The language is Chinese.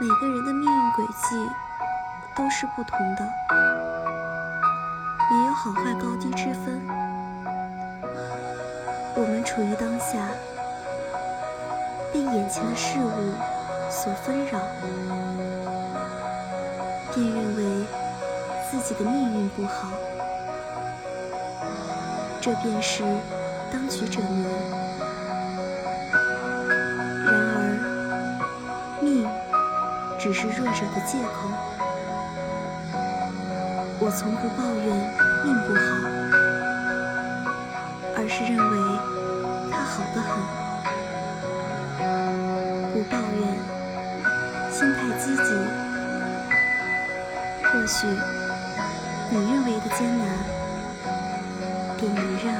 每个人的命运轨迹都是不同的，没有好坏高低之分。我们处于当下，被眼前的事物所纷扰，便认为自己的命运不好，这便是当局者迷。只是弱者的借口。我从不抱怨命不好，而是认为它好得很。不抱怨，心态积极，或许你认为的艰难，便迎刃而